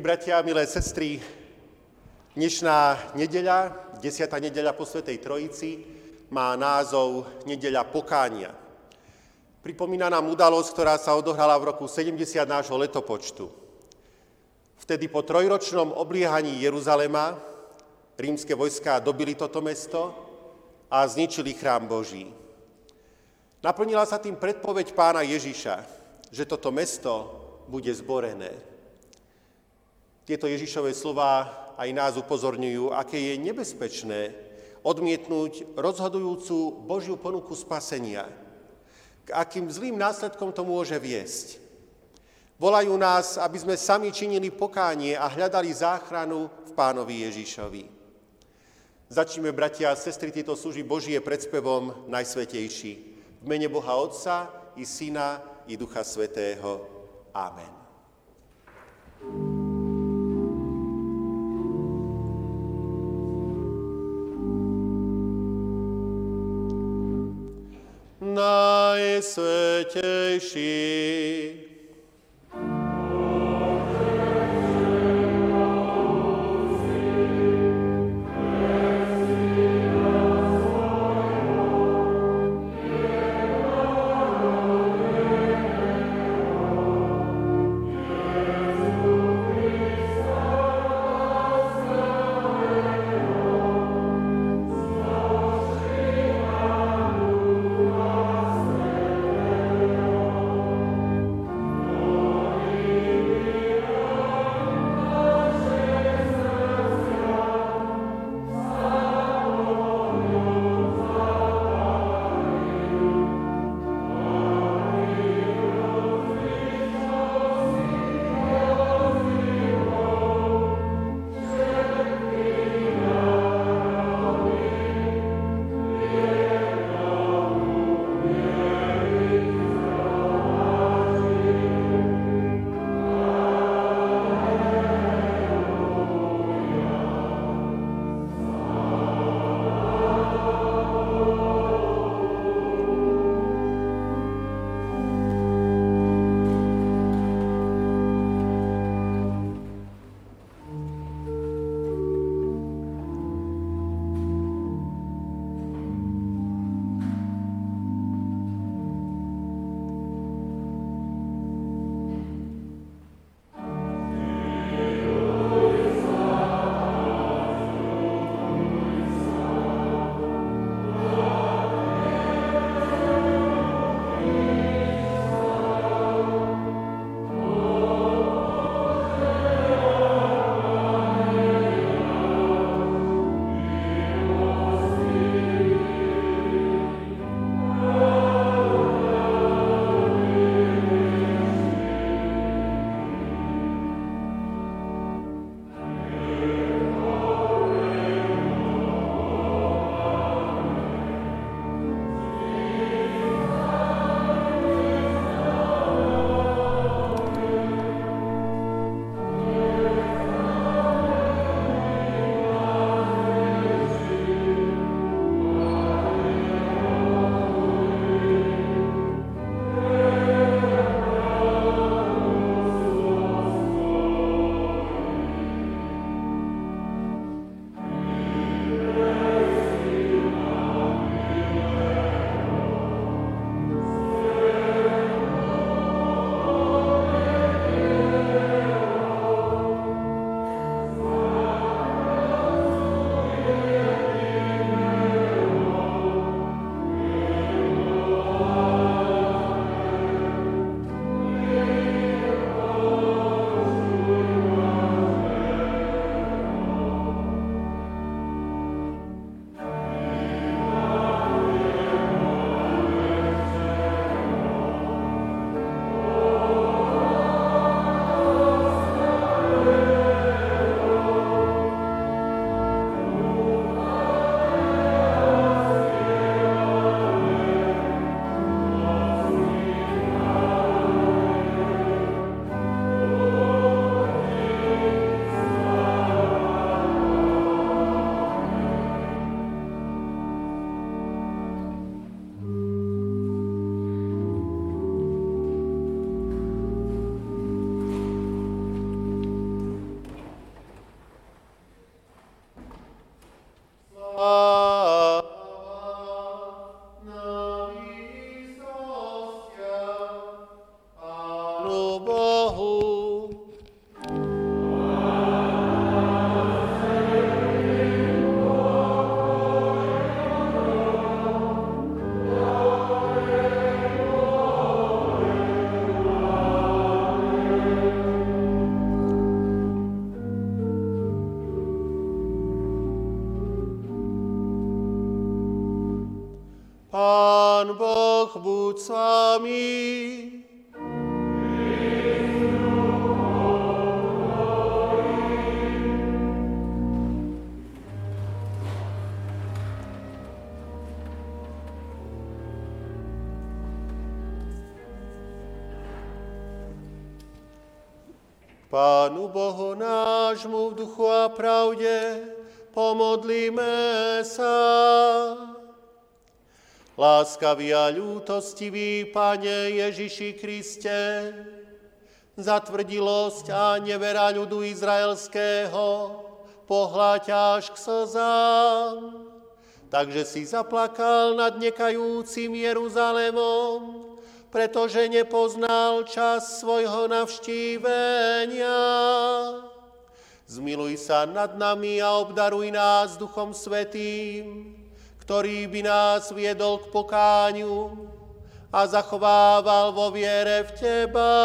Milí bratia, milé sestry, dnešná nedeľa, desiatá nedeľa po Svetej Trojici, má názov Nedeľa pokánia. Pripomína nám udalosť, ktorá sa odohrala v roku 70 nášho letopočtu. Vtedy po trojročnom obliehaní Jeruzalema rímske vojská dobili toto mesto a zničili chrám Boží. Naplnila sa tým predpoveď pána Ježiša, že toto mesto bude zborené. Tieto Ježišové slova aj nás upozorňujú, aké je nebezpečné odmietnúť rozhodujúcu Božiu ponuku spasenia. K akým zlým následkom to môže viesť. Volajú nás, aby sme sami činili pokánie a hľadali záchranu v pánovi Ježišovi. Začneme, bratia a sestry, tieto služby Božie pred spevom Najsvetejší. V mene Boha Otca i Syna i Ducha Svetého. Amen. Najsvetejší Láskavý a ľútostivý Pane Ježiši Kriste, za tvrdilosť a nevera ľudu izraelského pohľaď až k slzám. Takže si zaplakal nad nekajúcim Jeruzalémom, pretože nepoznal čas svojho navštívenia. Zmiluj sa nad nami a obdaruj nás Duchom Svetým, ktorý by nás viedol k pokáňu a zachovával vo viere v Teba,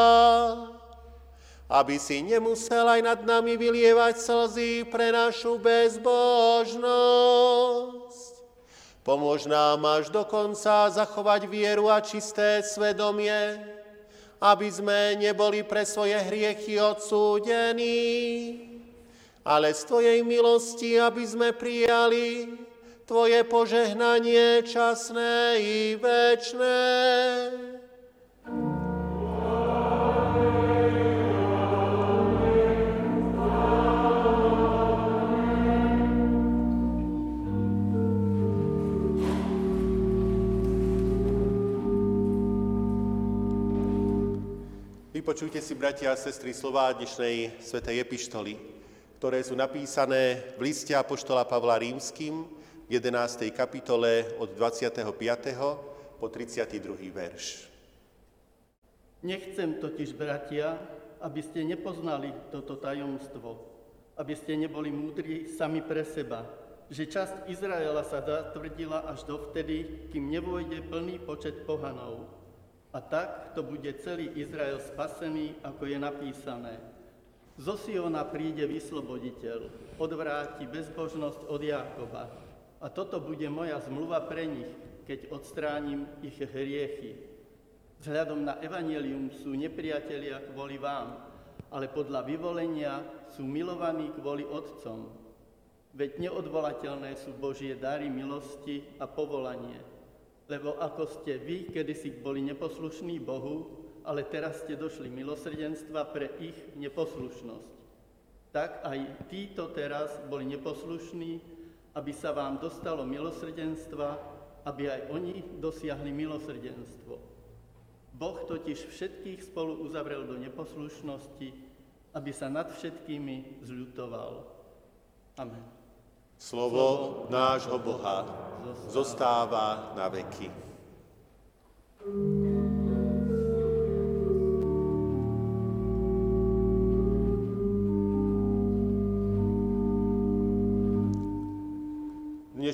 aby si nemusel aj nad nami vylievať slzy pre našu bezbožnosť. Pomôž nám až do konca zachovať vieru a čisté svedomie, aby sme neboli pre svoje hriechy odsúdení, ale z Tvojej milosti, aby sme prijali Tvoje požehnanie časné i večné. Vypočujte si, bratia a sestry, slová dnešnej svetej epištoly, ktoré sú napísané v liste Apoštola Pavla Rímským v 11. kapitole od 25. po 32. verš. Nechcem totiž, bratia, aby ste nepoznali toto tajomstvo, aby ste neboli múdri sami pre seba, že časť Izraela sa zatvrdila až dovtedy, kým nevojde plný počet pohanov a tak to bude celý Izrael spasený, ako je napísané. Zo Siona príde vysloboditeľ, odvráti bezbožnosť od Jákoba. A toto bude moja zmluva pre nich, keď odstránim ich hriechy. Vzhľadom na evanelium sú nepriatelia kvôli vám, ale podľa vyvolenia sú milovaní kvôli Otcom. Veď neodvolateľné sú Božie dary milosti a povolanie – lebo ako ste vy kedysi boli neposlušní Bohu, ale teraz ste došli milosrdenstva pre ich neposlušnosť. Tak aj títo teraz boli neposlušní, aby sa vám dostalo milosrdenstva, aby aj oni dosiahli milosrdenstvo. Boh totiž všetkých spolu uzavrel do neposlušnosti, aby sa nad všetkými zľutoval. Amen. Slovo nášho Boha zostáva na veky.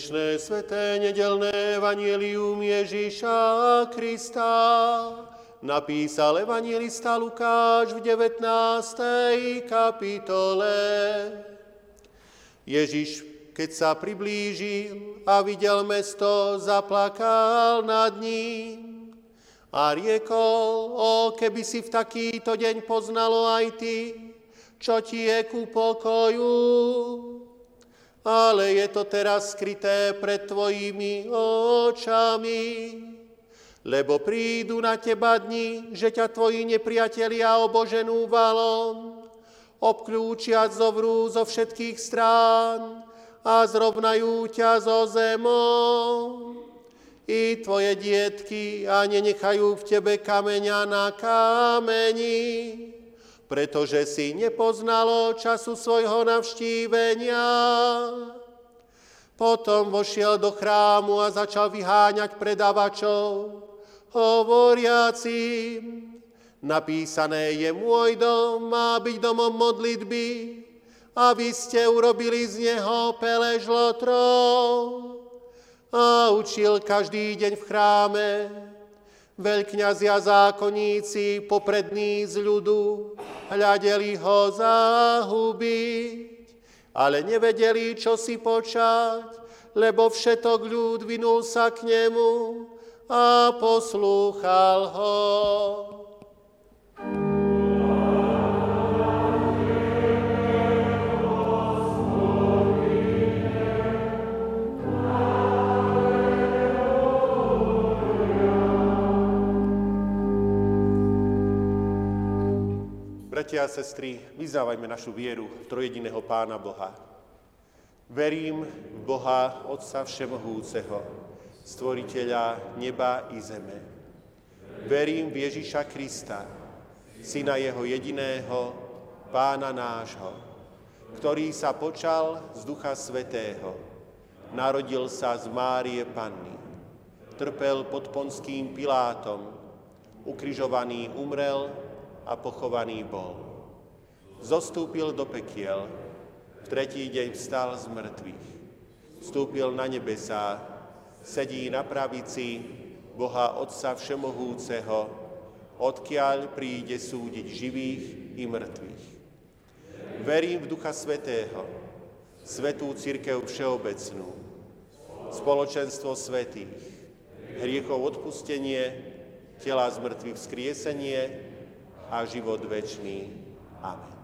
Dnešné sveté nedelné evanielium Ježíša Krista napísal evangelista Lukáš v 19. kapitole. Ježíš keď sa priblížil a videl mesto, zaplakal nad ním a riekol, o keby si v takýto deň poznalo aj ty, čo ti je ku pokoju. Ale je to teraz skryté pred tvojimi očami, lebo prídu na teba dni, že ťa tvoji nepriatelia oboženú valom, obklúčia zovrú zo všetkých strán, a zrovnajú ťa zo zemou. I tvoje dietky a nenechajú v tebe kameňa na kameni, pretože si nepoznalo času svojho navštívenia. Potom vošiel do chrámu a začal vyháňať predávačov, hovoriacim, napísané je môj dom, má byť domom modlitby, a vy ste urobili z neho pelež lotrov. A učil každý deň v chráme, veľkňazia zákonníci, poprední z ľudu, hľadeli ho zahubiť, ale nevedeli, čo si počať, lebo všetok ľud vinul sa k nemu a poslúchal ho. Bratia a sestry, vyzávajme našu vieru v trojediného Pána Boha. Verím v Boha, Otca Všemohúceho, Stvoriteľa neba i zeme. Verím v Ježiša Krista, Syna Jeho jediného, Pána nášho, ktorý sa počal z Ducha Svetého, narodil sa z Márie Panny, trpel pod Ponským Pilátom, ukrižovaný umrel, a pochovaný bol. Zostúpil do pekiel, v tretí deň vstal z mŕtvych. Vstúpil na nebesá, sedí na pravici Boha Otca Všemohúceho, odkiaľ príde súdiť živých i mŕtvych. Verím v Ducha Svetého, Svetú Církev Všeobecnú, spoločenstvo svetých, hriechov odpustenie, tela z mŕtvych vzkriesenie, a život večný. Amen.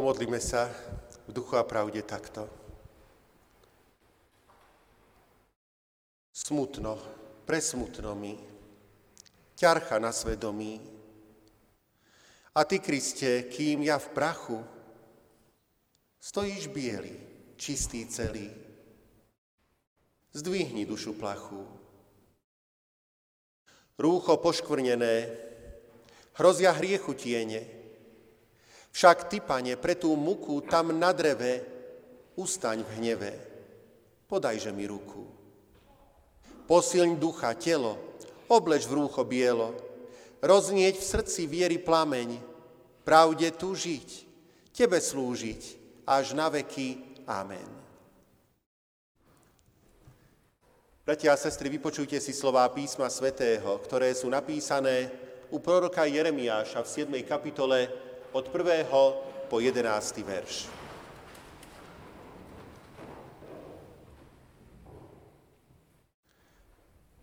Pomodlíme sa v duchu a pravde takto. Smutno, presmutno mi, ťarcha na svedomí. A ty, Kriste, kým ja v prachu, stojíš biely, čistý celý. Zdvihni dušu plachu. Rúcho poškvrnené, hrozia hriechu tiene, však ty, pane, pre tú muku tam na dreve ustaň v hneve. Podajže mi ruku. Posilň ducha, telo, obleč v rúcho bielo, roznieť v srdci viery plameň, pravde tu žiť, tebe slúžiť, až na veky. Amen. Bratia a sestry, vypočujte si slová písma svätého, ktoré sú napísané u proroka Jeremiáša v 7. kapitole od 1. po 11. verš.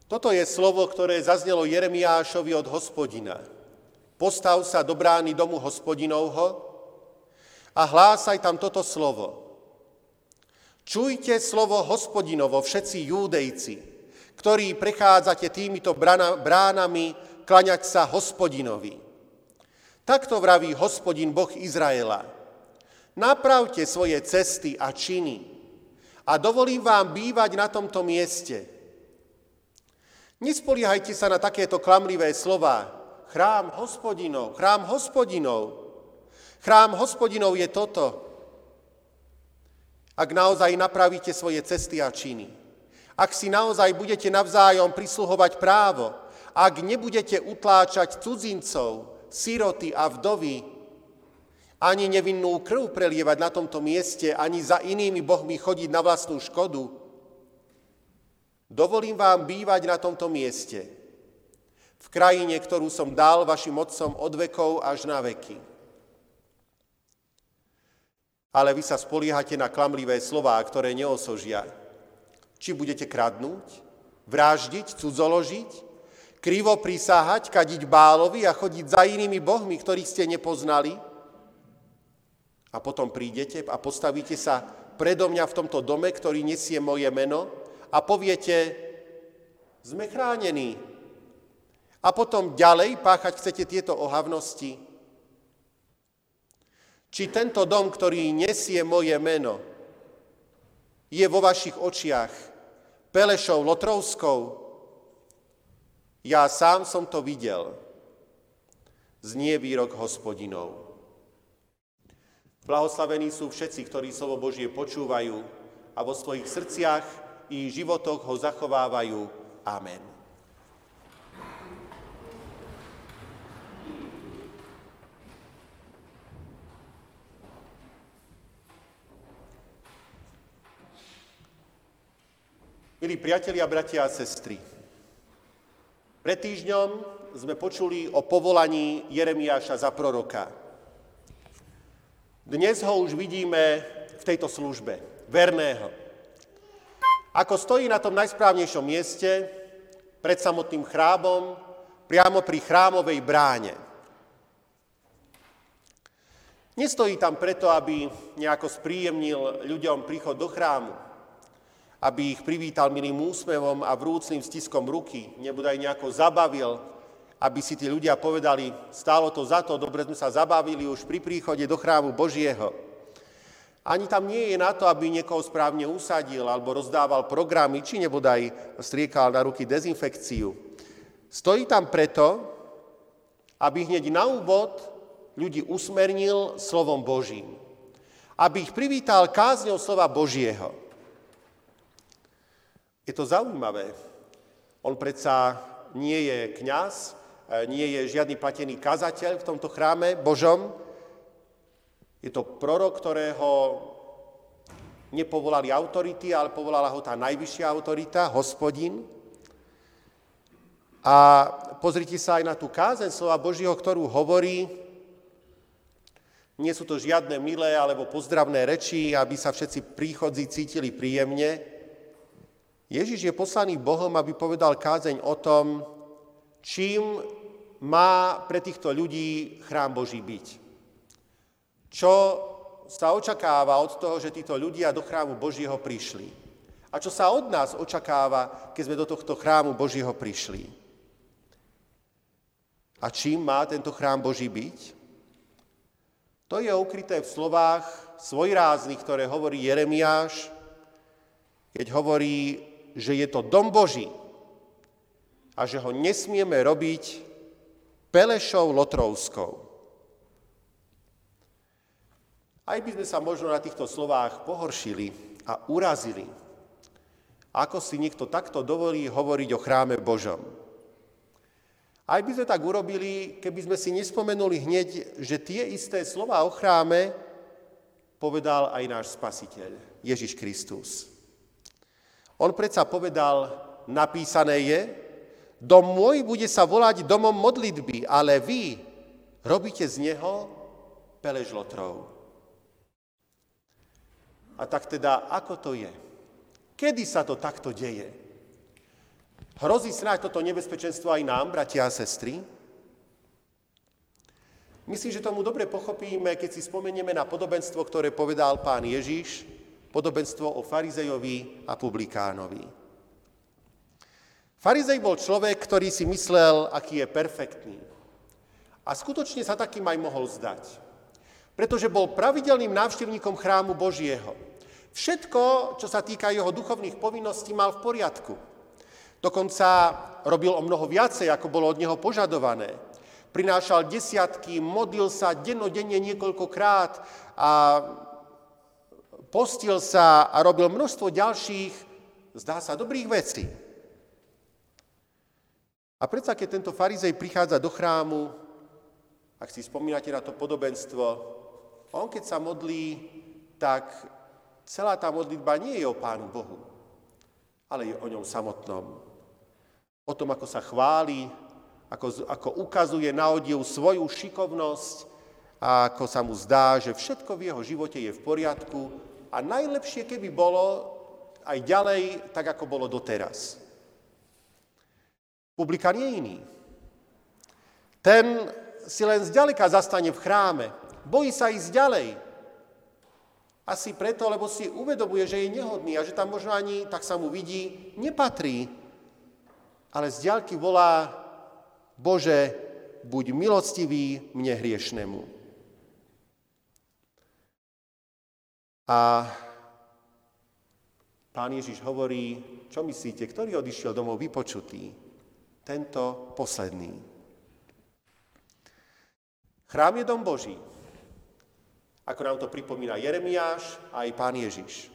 Toto je slovo, ktoré zaznelo Jeremiášovi od hospodina. Postav sa do brány domu hospodinovho a hlásaj tam toto slovo. Čujte slovo hospodinovo, všetci júdejci, ktorí prechádzate týmito bránami klaňať sa hospodinovi. Takto vraví hospodin Boh Izraela. Napravte svoje cesty a činy a dovolím vám bývať na tomto mieste. Nespoliehajte sa na takéto klamlivé slova. Chrám hospodinov, chrám hospodinov. Chrám hospodinov je toto. Ak naozaj napravíte svoje cesty a činy, ak si naozaj budete navzájom prisluhovať právo, ak nebudete utláčať cudzincov, siroty a vdovy, ani nevinnú krv prelievať na tomto mieste, ani za inými bohmi chodiť na vlastnú škodu. Dovolím vám bývať na tomto mieste, v krajine, ktorú som dal vašim otcom od vekov až na veky. Ale vy sa spoliehate na klamlivé slová, ktoré neosožia. Či budete kradnúť, vraždiť, cudzoložiť, krivo prisáhať, kadiť bálovi a chodiť za inými bohmi, ktorých ste nepoznali? A potom prídete a postavíte sa predo mňa v tomto dome, ktorý nesie moje meno a poviete, sme chránení. A potom ďalej páchať chcete tieto ohavnosti? Či tento dom, ktorý nesie moje meno, je vo vašich očiach Pelešou Lotrovskou, ja sám som to videl. Znie výrok hospodinov. Blahoslavení sú všetci, ktorí slovo Božie počúvajú a vo svojich srdciach i životoch ho zachovávajú. Amen. Milí priatelia, bratia a sestry, pred týždňom sme počuli o povolaní Jeremiáša za proroka. Dnes ho už vidíme v tejto službe, verného. Ako stojí na tom najsprávnejšom mieste, pred samotným chrámom, priamo pri chrámovej bráne. Nestojí tam preto, aby nejako spríjemnil ľuďom príchod do chrámu aby ich privítal milým úsmevom a vrúcným stiskom ruky, nebude aj nejako zabavil, aby si tí ľudia povedali, stálo to za to, dobre sme sa zabavili už pri príchode do chrámu Božieho. Ani tam nie je na to, aby niekoho správne usadil alebo rozdával programy, či nebodaj striekal na ruky dezinfekciu. Stojí tam preto, aby hneď na úvod ľudí usmernil slovom Božím. Aby ich privítal kázňou slova Božieho. Je to zaujímavé. On predsa nie je kňaz, e, nie je žiadny platený kazateľ v tomto chráme Božom. Je to prorok, ktorého nepovolali autority, ale povolala ho tá najvyššia autorita, hospodin. A pozrite sa aj na tú kázen slova Božieho, ktorú hovorí. Nie sú to žiadne milé alebo pozdravné reči, aby sa všetci príchodzí cítili príjemne, Ježiš je poslaný Bohom, aby povedal kázeň o tom, čím má pre týchto ľudí chrám Boží byť. Čo sa očakáva od toho, že títo ľudia do chrámu Božieho prišli? A čo sa od nás očakáva, keď sme do tohto chrámu Božieho prišli? A čím má tento chrám Boží byť? To je ukryté v slovách svojráznych, ktoré hovorí Jeremiáš, keď hovorí, že je to dom Boží a že ho nesmieme robiť Pelešou Lotrovskou. Aj by sme sa možno na týchto slovách pohoršili a urazili, ako si niekto takto dovolí hovoriť o chráme Božom. Aj by sme tak urobili, keby sme si nespomenuli hneď, že tie isté slova o chráme povedal aj náš spasiteľ, Ježiš Kristus. On predsa povedal, napísané je, Dom môj bude sa volať domom modlitby, ale vy robíte z neho pelež. A tak teda, ako to je? Kedy sa to takto deje? Hrozí snáď toto nebezpečenstvo aj nám, bratia a sestry? Myslím, že tomu dobre pochopíme, keď si spomenieme na podobenstvo, ktoré povedal pán Ježiš, podobenstvo o farizejovi a publikánovi. Farizej bol človek, ktorý si myslel, aký je perfektný. A skutočne sa takým aj mohol zdať. Pretože bol pravidelným návštevníkom chrámu Božieho. Všetko, čo sa týka jeho duchovných povinností, mal v poriadku. Dokonca robil o mnoho viacej, ako bolo od neho požadované. Prinášal desiatky, modlil sa dennodenne niekoľkokrát a postil sa a robil množstvo ďalších, zdá sa, dobrých vecí. A predsa, keď tento farizej prichádza do chrámu, ak si spomínate na to podobenstvo, on keď sa modlí, tak celá tá modlitba nie je o Pánu Bohu, ale je o ňom samotnom. O tom, ako sa chváli, ako, ako ukazuje na odiv svoju šikovnosť a ako sa mu zdá, že všetko v jeho živote je v poriadku a najlepšie, keby bolo aj ďalej, tak ako bolo doteraz. Publikán je iný. Ten si len zďaleka zastane v chráme. Bojí sa ísť ďalej. Asi preto, lebo si uvedomuje, že je nehodný a že tam možno ani, tak sa mu vidí, nepatrí. Ale z ďalky volá, Bože, buď milostivý mne hriešnemu. A pán Ježiš hovorí, čo myslíte, ktorý odišiel domov vypočutý? tento posledný. Chrám je dom Boží, ako nám to pripomína Jeremiáš a aj pán Ježiš.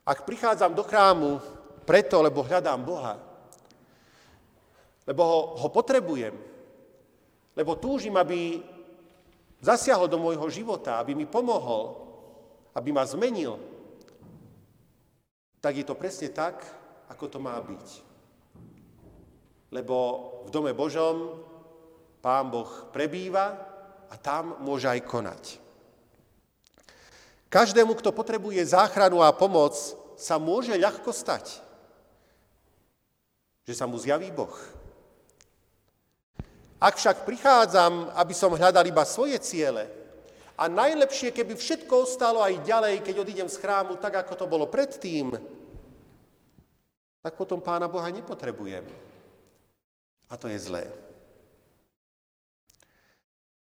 Ak prichádzam do chrámu preto, lebo hľadám Boha, lebo ho, ho potrebujem, lebo túžim, aby zasiahol do môjho života, aby mi pomohol, aby ma zmenil, tak je to presne tak, ako to má byť lebo v dome Božom Pán Boh prebýva a tam môže aj konať. Každému, kto potrebuje záchranu a pomoc, sa môže ľahko stať, že sa mu zjaví Boh. Ak však prichádzam, aby som hľadal iba svoje ciele, a najlepšie, keby všetko ostalo aj ďalej, keď odídem z chrámu, tak ako to bolo predtým, tak potom Pána Boha nepotrebujem. A to je zlé.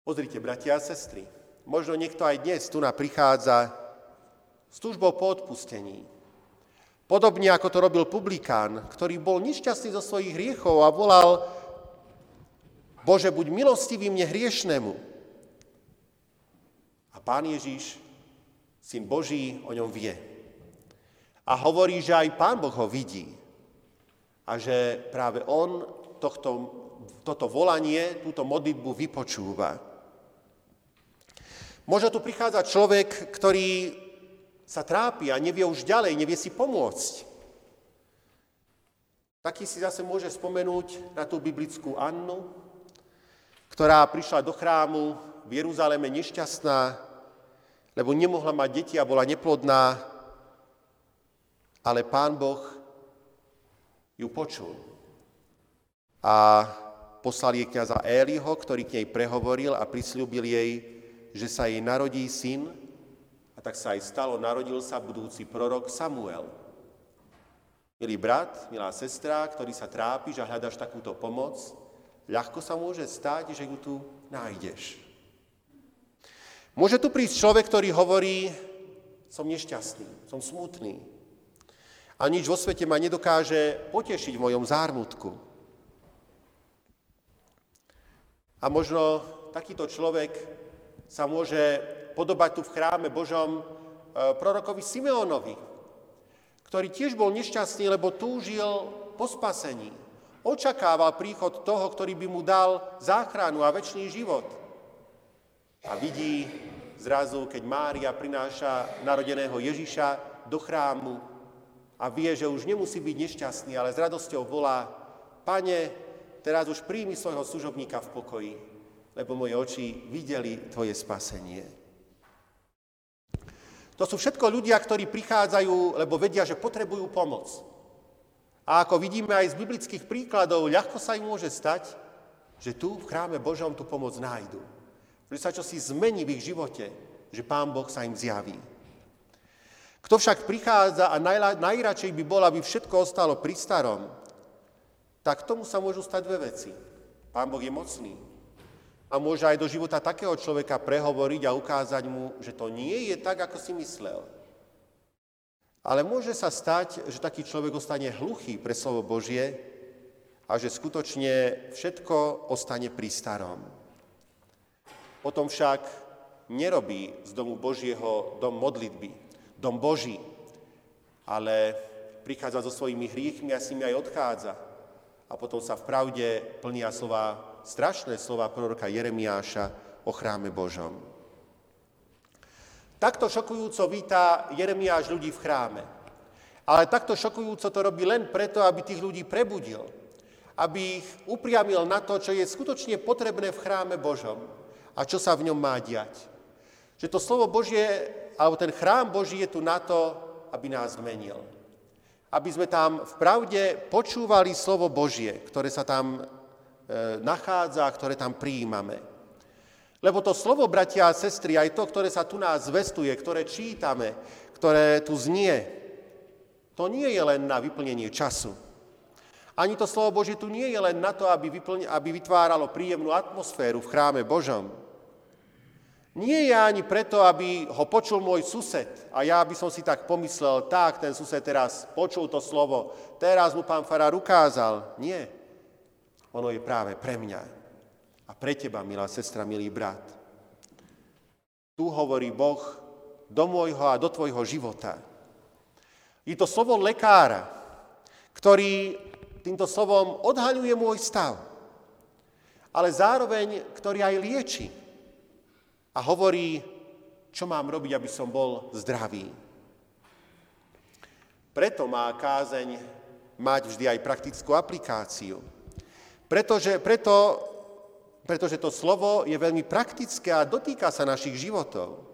Pozrite, bratia a sestry, možno niekto aj dnes tu na prichádza s túžbou po odpustení. Podobne ako to robil publikán, ktorý bol nešťastný zo svojich hriechov a volal Bože, buď milostivý mne hriešnemu. Pán Ježiš, syn Boží, o ňom vie. A hovorí, že aj pán Boh ho vidí. A že práve on tohto, toto volanie, túto modlitbu vypočúva. Možno tu prichádza človek, ktorý sa trápi a nevie už ďalej, nevie si pomôcť. Taký si zase môže spomenúť na tú biblickú Annu, ktorá prišla do chrámu v Jeruzaleme nešťastná, lebo nemohla mať deti a bola neplodná, ale pán Boh ju počul a poslal jej kniaza Éliho, ktorý k nej prehovoril a prislúbil jej, že sa jej narodí syn A tak sa aj stalo, narodil sa budúci prorok Samuel. Milý brat, milá sestra, ktorý sa trápiš a hľadaš takúto pomoc, ľahko sa môže stať, že ju tu nájdeš. Môže tu prísť človek, ktorý hovorí, som nešťastný, som smutný. A nič vo svete ma nedokáže potešiť v mojom zármutku. A možno takýto človek sa môže podobať tu v chráme Božom e, prorokovi Simeonovi, ktorý tiež bol nešťastný, lebo túžil po spasení. Očakával príchod toho, ktorý by mu dal záchranu a väčší život. A vidí zrazu, keď Mária prináša narodeného Ježiša do chrámu a vie, že už nemusí byť nešťastný, ale s radosťou volá, pane, teraz už príjmi svojho služobníka v pokoji, lebo moje oči videli tvoje spasenie. To sú všetko ľudia, ktorí prichádzajú, lebo vedia, že potrebujú pomoc. A ako vidíme aj z biblických príkladov, ľahko sa im môže stať, že tu v chráme Božom tú pomoc nájdu že sa čosi zmení v ich živote, že Pán Boh sa im zjaví. Kto však prichádza a najradšej by bol, aby všetko ostalo pri starom, tak tomu sa môžu stať dve veci. Pán Boh je mocný a môže aj do života takého človeka prehovoriť a ukázať mu, že to nie je tak, ako si myslel. Ale môže sa stať, že taký človek ostane hluchý pre slovo Božie a že skutočne všetko ostane pri starom. Potom však nerobí z domu Božieho dom modlitby, dom Boží, ale prichádza so svojimi hriechmi a s nimi aj odchádza. A potom sa v pravde plnia slova, strašné slova proroka Jeremiáša o chráme Božom. Takto šokujúco víta Jeremiáš ľudí v chráme. Ale takto šokujúco to robí len preto, aby tých ľudí prebudil. Aby ich upriamil na to, čo je skutočne potrebné v chráme Božom a čo sa v ňom má diať. Že to slovo Božie, alebo ten chrám Boží je tu na to, aby nás zmenil. Aby sme tam v pravde počúvali slovo Božie, ktoré sa tam e, nachádza, ktoré tam prijímame. Lebo to slovo, bratia a sestry, aj to, ktoré sa tu nás zvestuje, ktoré čítame, ktoré tu znie, to nie je len na vyplnenie času. Ani to slovo Božie tu nie je len na to, aby, vyplň, aby vytváralo príjemnú atmosféru v chráme Božom. Nie je ani preto, aby ho počul môj sused a ja by som si tak pomyslel, tak, ten sused teraz počul to slovo, teraz mu pán Farár ukázal. Nie. Ono je práve pre mňa a pre teba, milá sestra, milý brat. Tu hovorí Boh do môjho a do tvojho života. Je to slovo lekára, ktorý týmto slovom odhaľuje môj stav, ale zároveň, ktorý aj lieči a hovorí, čo mám robiť, aby som bol zdravý. Preto má kázeň mať vždy aj praktickú aplikáciu. Pretože, preto, pretože to slovo je veľmi praktické a dotýka sa našich životov.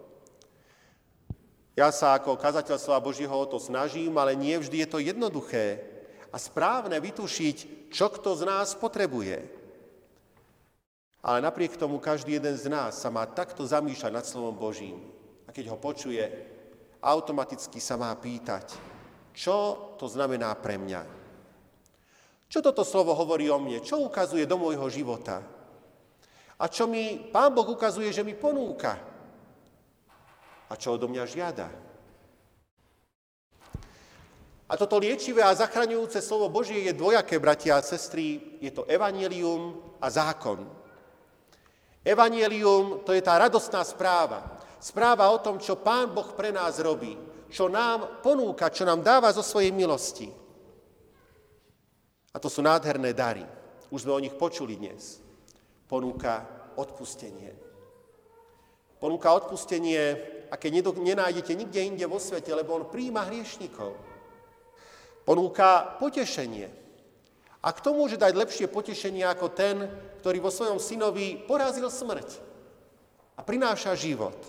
Ja sa ako kazateľ slova Božieho o to snažím, ale nie vždy je to jednoduché a správne vytušiť, čo kto z nás potrebuje. Ale napriek tomu každý jeden z nás sa má takto zamýšľať nad slovom Božím. A keď ho počuje, automaticky sa má pýtať, čo to znamená pre mňa. Čo toto slovo hovorí o mne? Čo ukazuje do môjho života? A čo mi Pán Boh ukazuje, že mi ponúka? A čo odo mňa žiada? A toto liečivé a zachraňujúce slovo Božie je dvojaké, bratia a sestry. Je to evanelium a zákon. Evangelium to je tá radostná správa. Správa o tom, čo Pán Boh pre nás robí, čo nám ponúka, čo nám dáva zo svojej milosti. A to sú nádherné dary. Už sme o nich počuli dnes. Ponúka odpustenie. Ponúka odpustenie, aké nenájdete nikde inde vo svete, lebo on príjma hriešnikov. Ponúka potešenie, a kto môže dať lepšie potešenie ako ten, ktorý vo svojom synovi porazil smrť a prináša život?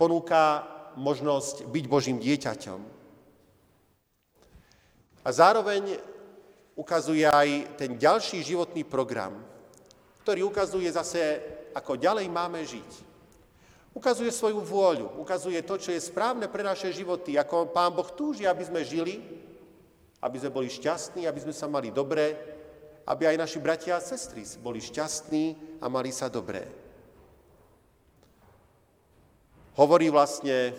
Ponúka možnosť byť Božím dieťaťom. A zároveň ukazuje aj ten ďalší životný program, ktorý ukazuje zase, ako ďalej máme žiť. Ukazuje svoju vôľu, ukazuje to, čo je správne pre naše životy, ako Pán Boh túži, aby sme žili, aby sme boli šťastní, aby sme sa mali dobré, aby aj naši bratia a sestry boli šťastní a mali sa dobré. Hovorí vlastne,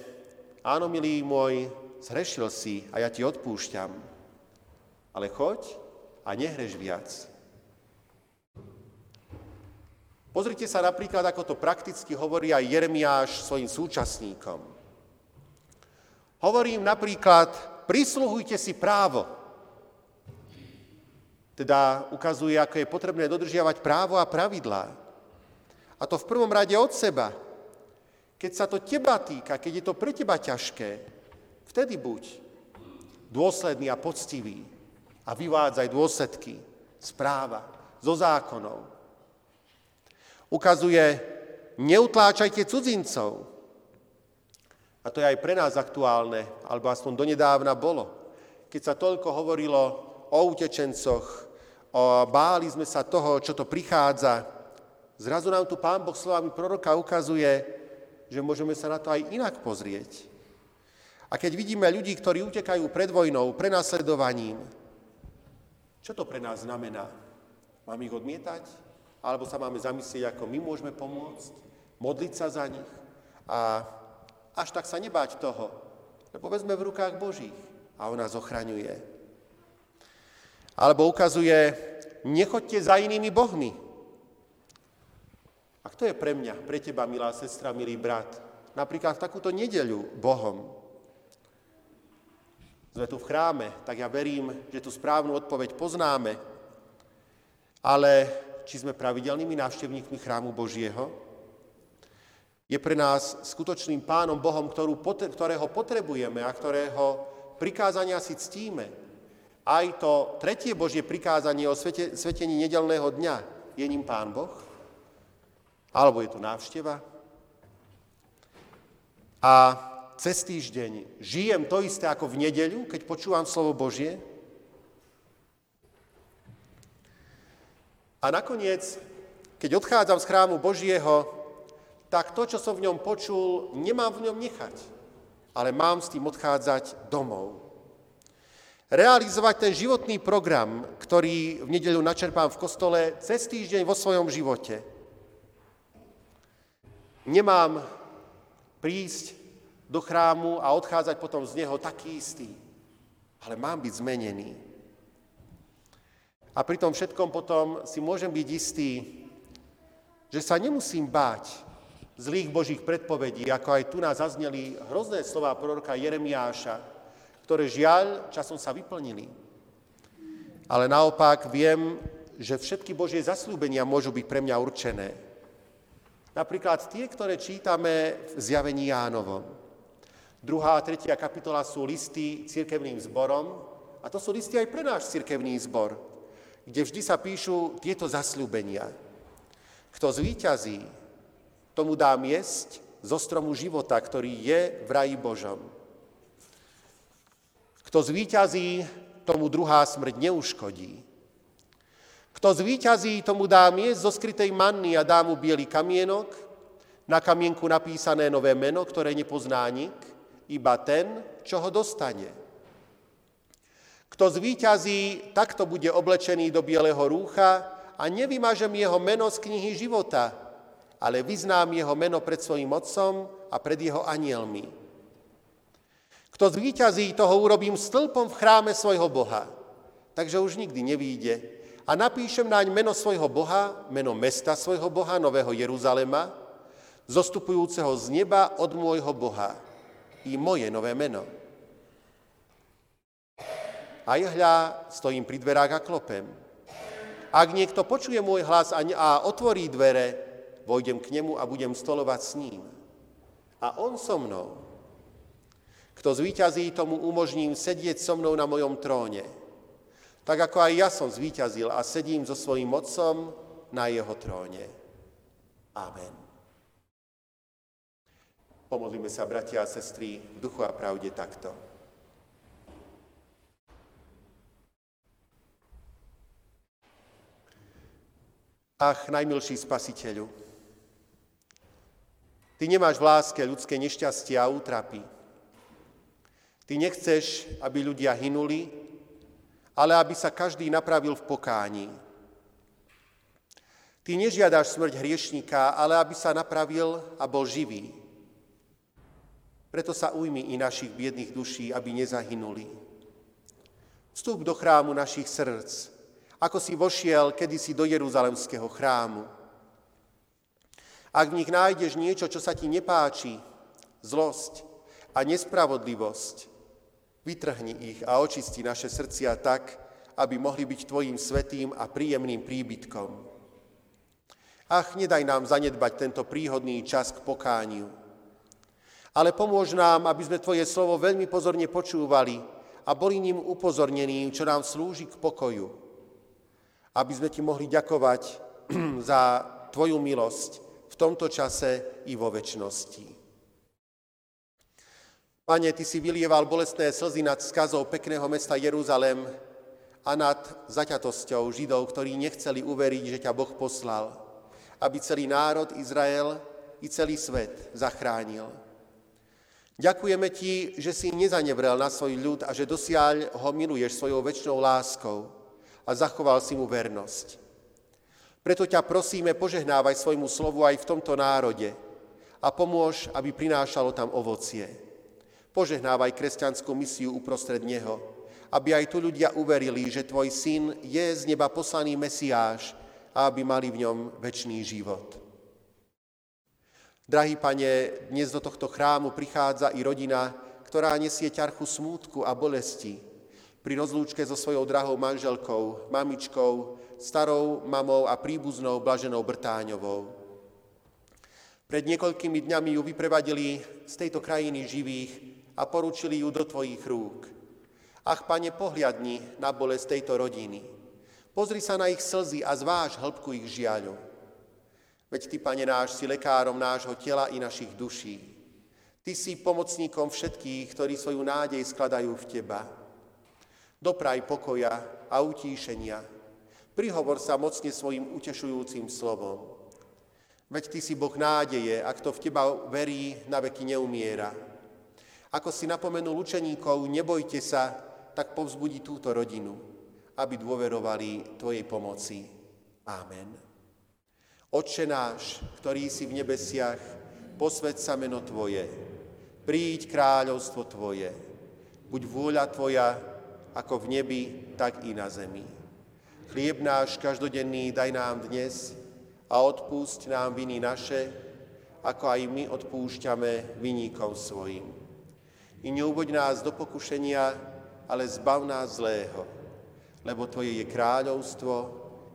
áno, milý môj, zhrešil si a ja ti odpúšťam, ale choď a nehreš viac. Pozrite sa napríklad, ako to prakticky hovorí aj Jeremiáš svojim súčasníkom. Hovorím napríklad, prisluhujte si právo. Teda ukazuje, ako je potrebné dodržiavať právo a pravidlá. A to v prvom rade od seba. Keď sa to teba týka, keď je to pre teba ťažké, vtedy buď dôsledný a poctivý a vyvádzaj dôsledky správa zo zákonov, Ukazuje, neutláčajte cudzincov. A to je aj pre nás aktuálne, alebo aspoň donedávna bolo. Keď sa toľko hovorilo o utečencoch, o, báli sme sa toho, čo to prichádza, zrazu nám tu Pán Boh slovami proroka ukazuje, že môžeme sa na to aj inak pozrieť. A keď vidíme ľudí, ktorí utekajú pred vojnou, prenasledovaním, čo to pre nás znamená? Mám ich odmietať? Alebo sa máme zamyslieť, ako my môžeme pomôcť, modliť sa za nich a až tak sa nebáť toho, lebo vezme v rukách Božích a on nás ochraňuje. Alebo ukazuje, nechoďte za inými bohmi. A kto je pre mňa, pre teba, milá sestra, milý brat, napríklad v takúto nedeľu Bohom? Sme tu v chráme, tak ja verím, že tú správnu odpoveď poznáme, ale či sme pravidelnými návštevníkmi chrámu Božieho, je pre nás skutočným pánom Bohom, ktorú, ktorého potrebujeme a ktorého prikázania si ctíme. Aj to tretie Božie prikázanie o svete, svetení nedelného dňa je ním pán Boh? Alebo je to návšteva? A cez týždeň žijem to isté ako v nedeľu, keď počúvam slovo Božie? A nakoniec, keď odchádzam z chrámu Božieho, tak to, čo som v ňom počul, nemám v ňom nechať, ale mám s tým odchádzať domov. Realizovať ten životný program, ktorý v nedeľu načerpám v kostole cez týždeň vo svojom živote. Nemám prísť do chrámu a odchádzať potom z neho taký istý, ale mám byť zmenený. A pri tom všetkom potom si môžem byť istý, že sa nemusím báť zlých Božích predpovedí, ako aj tu nás zazneli hrozné slova proroka Jeremiáša, ktoré žiaľ časom sa vyplnili. Ale naopak viem, že všetky Božie zaslúbenia môžu byť pre mňa určené. Napríklad tie, ktoré čítame v zjavení Jánovom. Druhá a tretia kapitola sú listy církevným zborom a to sú listy aj pre náš církevný zbor kde vždy sa píšu tieto zasľúbenia. Kto zvíťazí, tomu dám jesť zo stromu života, ktorý je v raji Božom. Kto zvíťazí, tomu druhá smrť neuškodí. Kto zvíťazí, tomu dám jesť zo skrytej manny a dám mu biely kamienok, na kamienku napísané nové meno, ktoré nepozná nik, iba ten, čo ho dostane. Kto zvíťazí, takto bude oblečený do bieleho rúcha a nevymažem jeho meno z knihy života, ale vyznám jeho meno pred svojim otcom a pred jeho anielmi. Kto zvíťazí, toho urobím stĺpom v chráme svojho Boha, takže už nikdy nevíde. A napíšem naň meno svojho Boha, meno mesta svojho Boha, Nového Jeruzalema, zostupujúceho z neba od môjho Boha. I moje nové meno. A hľa, stojím pri dverách a klopem. Ak niekto počuje môj hlas a, a otvorí dvere, vojdem k nemu a budem stolovať s ním. A on so mnou. Kto zvíťazí, tomu umožním sedieť so mnou na mojom tróne. Tak ako aj ja som zvíťazil a sedím so svojím otcom na jeho tróne. Amen. Pomodlíme sa, bratia a sestry, v duchu a pravde takto. Ach, najmilší spasiteľu, Ty nemáš v láske ľudské nešťastie a útrapy. Ty nechceš, aby ľudia hynuli, ale aby sa každý napravil v pokání. Ty nežiadaš smrť hriešníka, ale aby sa napravil a bol živý. Preto sa ujmi i našich biedných duší, aby nezahynuli. Vstup do chrámu našich srdc, ako si vošiel kedysi do Jeruzalemského chrámu. Ak v nich nájdeš niečo, čo sa ti nepáči, zlosť a nespravodlivosť, vytrhni ich a očisti naše srdcia tak, aby mohli byť tvojim svetým a príjemným príbytkom. Ach, nedaj nám zanedbať tento príhodný čas k pokániu. Ale pomôž nám, aby sme Tvoje slovo veľmi pozorne počúvali a boli ním upozornení, čo nám slúži k pokoju. Aby sme Ti mohli ďakovať za Tvoju milosť tomto čase i vo väčšnosti. Pane, Ty si vylieval bolestné slzy nad skazou pekného mesta Jeruzalem a nad zaťatosťou Židov, ktorí nechceli uveriť, že ťa Boh poslal, aby celý národ Izrael i celý svet zachránil. Ďakujeme Ti, že si nezanevrel na svoj ľud a že dosiaľ ho miluješ svojou väčšnou láskou a zachoval si mu vernosť. Preto ťa prosíme, požehnávaj svojmu slovu aj v tomto národe a pomôž, aby prinášalo tam ovocie. Požehnávaj kresťanskú misiu uprostred neho, aby aj tu ľudia uverili, že tvoj syn je z neba poslaný Mesiáš a aby mali v ňom väčší život. Drahý pane, dnes do tohto chrámu prichádza i rodina, ktorá nesie ťarchu smútku a bolesti pri rozlúčke so svojou drahou manželkou, mamičkou, starou mamou a príbuznou Blaženou Brtáňovou. Pred niekoľkými dňami ju vyprevadili z tejto krajiny živých a poručili ju do Tvojich rúk. Ach, Pane, pohliadni na bolesť tejto rodiny. Pozri sa na ich slzy a zváž hĺbku ich žiaľu. Veď Ty, Pane náš, si lekárom nášho tela i našich duší. Ty si pomocníkom všetkých, ktorí svoju nádej skladajú v Teba. Dopraj pokoja a utíšenia, Prihovor sa mocne svojim utešujúcim slovom. Veď Ty si Boh nádeje, ak to v Teba verí, na veky neumiera. Ako si napomenul učeníkov, nebojte sa, tak povzbudí túto rodinu, aby dôverovali Tvojej pomoci. Amen. Otče náš, ktorý si v nebesiach, posved sa meno Tvoje, príď kráľovstvo Tvoje, buď vôľa Tvoja, ako v nebi, tak i na zemi. Chlieb náš každodenný daj nám dnes a odpúšť nám viny naše, ako aj my odpúšťame viníkom svojim. I neuboď nás do pokušenia, ale zbav nás zlého, lebo Tvoje je kráľovstvo,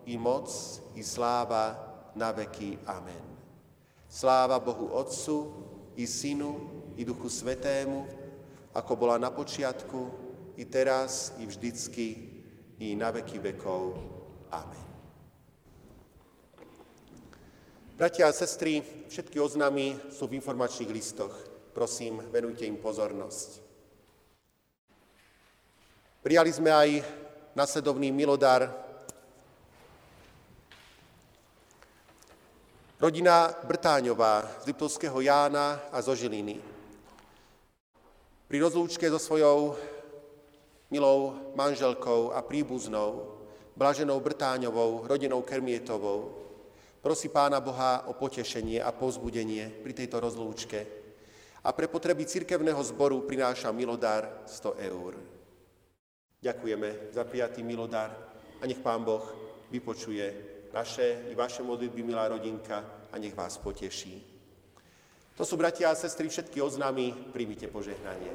i moc, i sláva na veky. Amen. Sláva Bohu Otcu, i Synu, i Duchu Svetému, ako bola na počiatku, i teraz, i vždycky, i na veky vekov. Amen. Bratia a sestry, všetky oznámy sú v informačných listoch. Prosím, venujte im pozornosť. Prijali sme aj nasledovný milodár. Rodina Brtáňová z Liptovského Jána a zo Žiliny. Pri rozlúčke so svojou milou manželkou a príbuznou, Blaženou Brtáňovou, rodinou Kermietovou. Prosí Pána Boha o potešenie a povzbudenie pri tejto rozlúčke. A pre potreby cirkevného zboru prináša milodár 100 eur. Ďakujeme za prijatý milodár a nech Pán Boh vypočuje naše i vaše modlitby, milá rodinka, a nech vás poteší. To sú bratia a sestry všetky oznámy, príjmite požehnanie.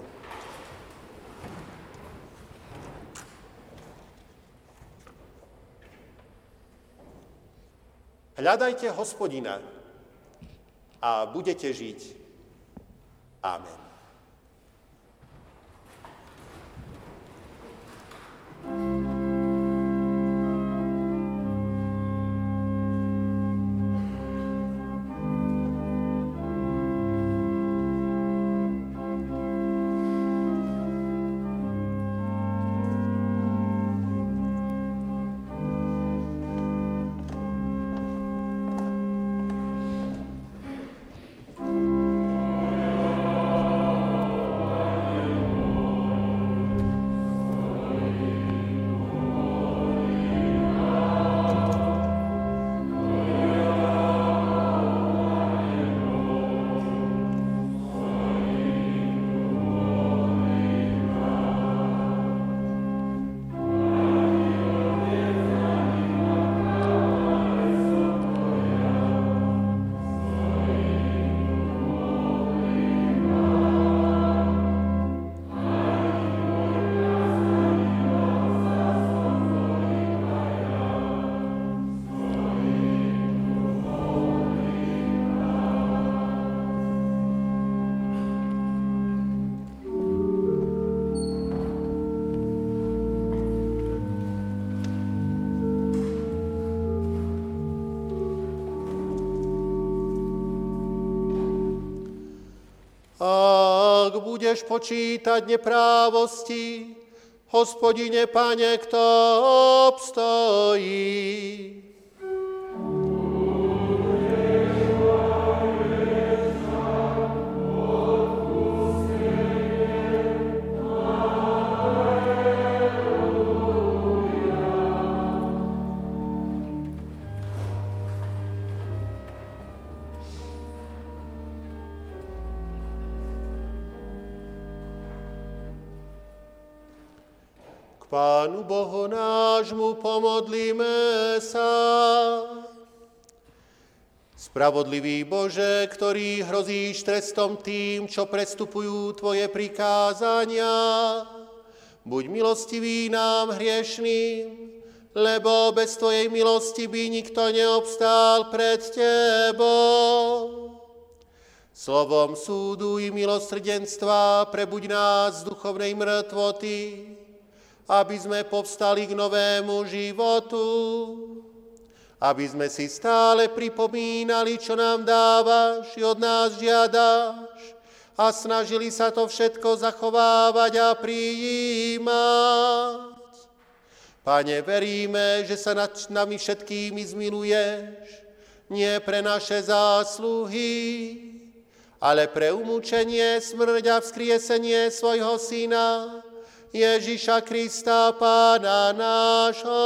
Hľadajte hospodina a budete žiť. Amen. Budeš počítať neprávosti, hospodine, pane, kto obstojí? Spravodlivý Bože, ktorý hrozíš trestom tým, čo prestupujú Tvoje prikázania, buď milostivý nám hriešným, lebo bez Tvojej milosti by nikto neobstál pred Tebou. Slovom súdu i milosrdenstva prebuď nás z duchovnej mŕtvoty, aby sme povstali k novému životu, aby sme si stále pripomínali, čo nám dávaš i od nás žiadaš a snažili sa to všetko zachovávať a prijímať. Pane, veríme, že sa nad nami všetkými zmiluješ, nie pre naše zásluhy, ale pre umúčenie, smrť a vzkriesenie svojho Syna, Ježíša Krista, Pána nášho.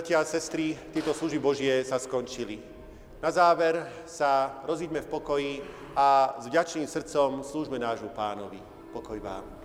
Bratia a sestry, tieto služby Božie sa skončili. Na záver sa rozíďme v pokoji a s vďačným srdcom slúžme nášmu pánovi. Pokoj vám.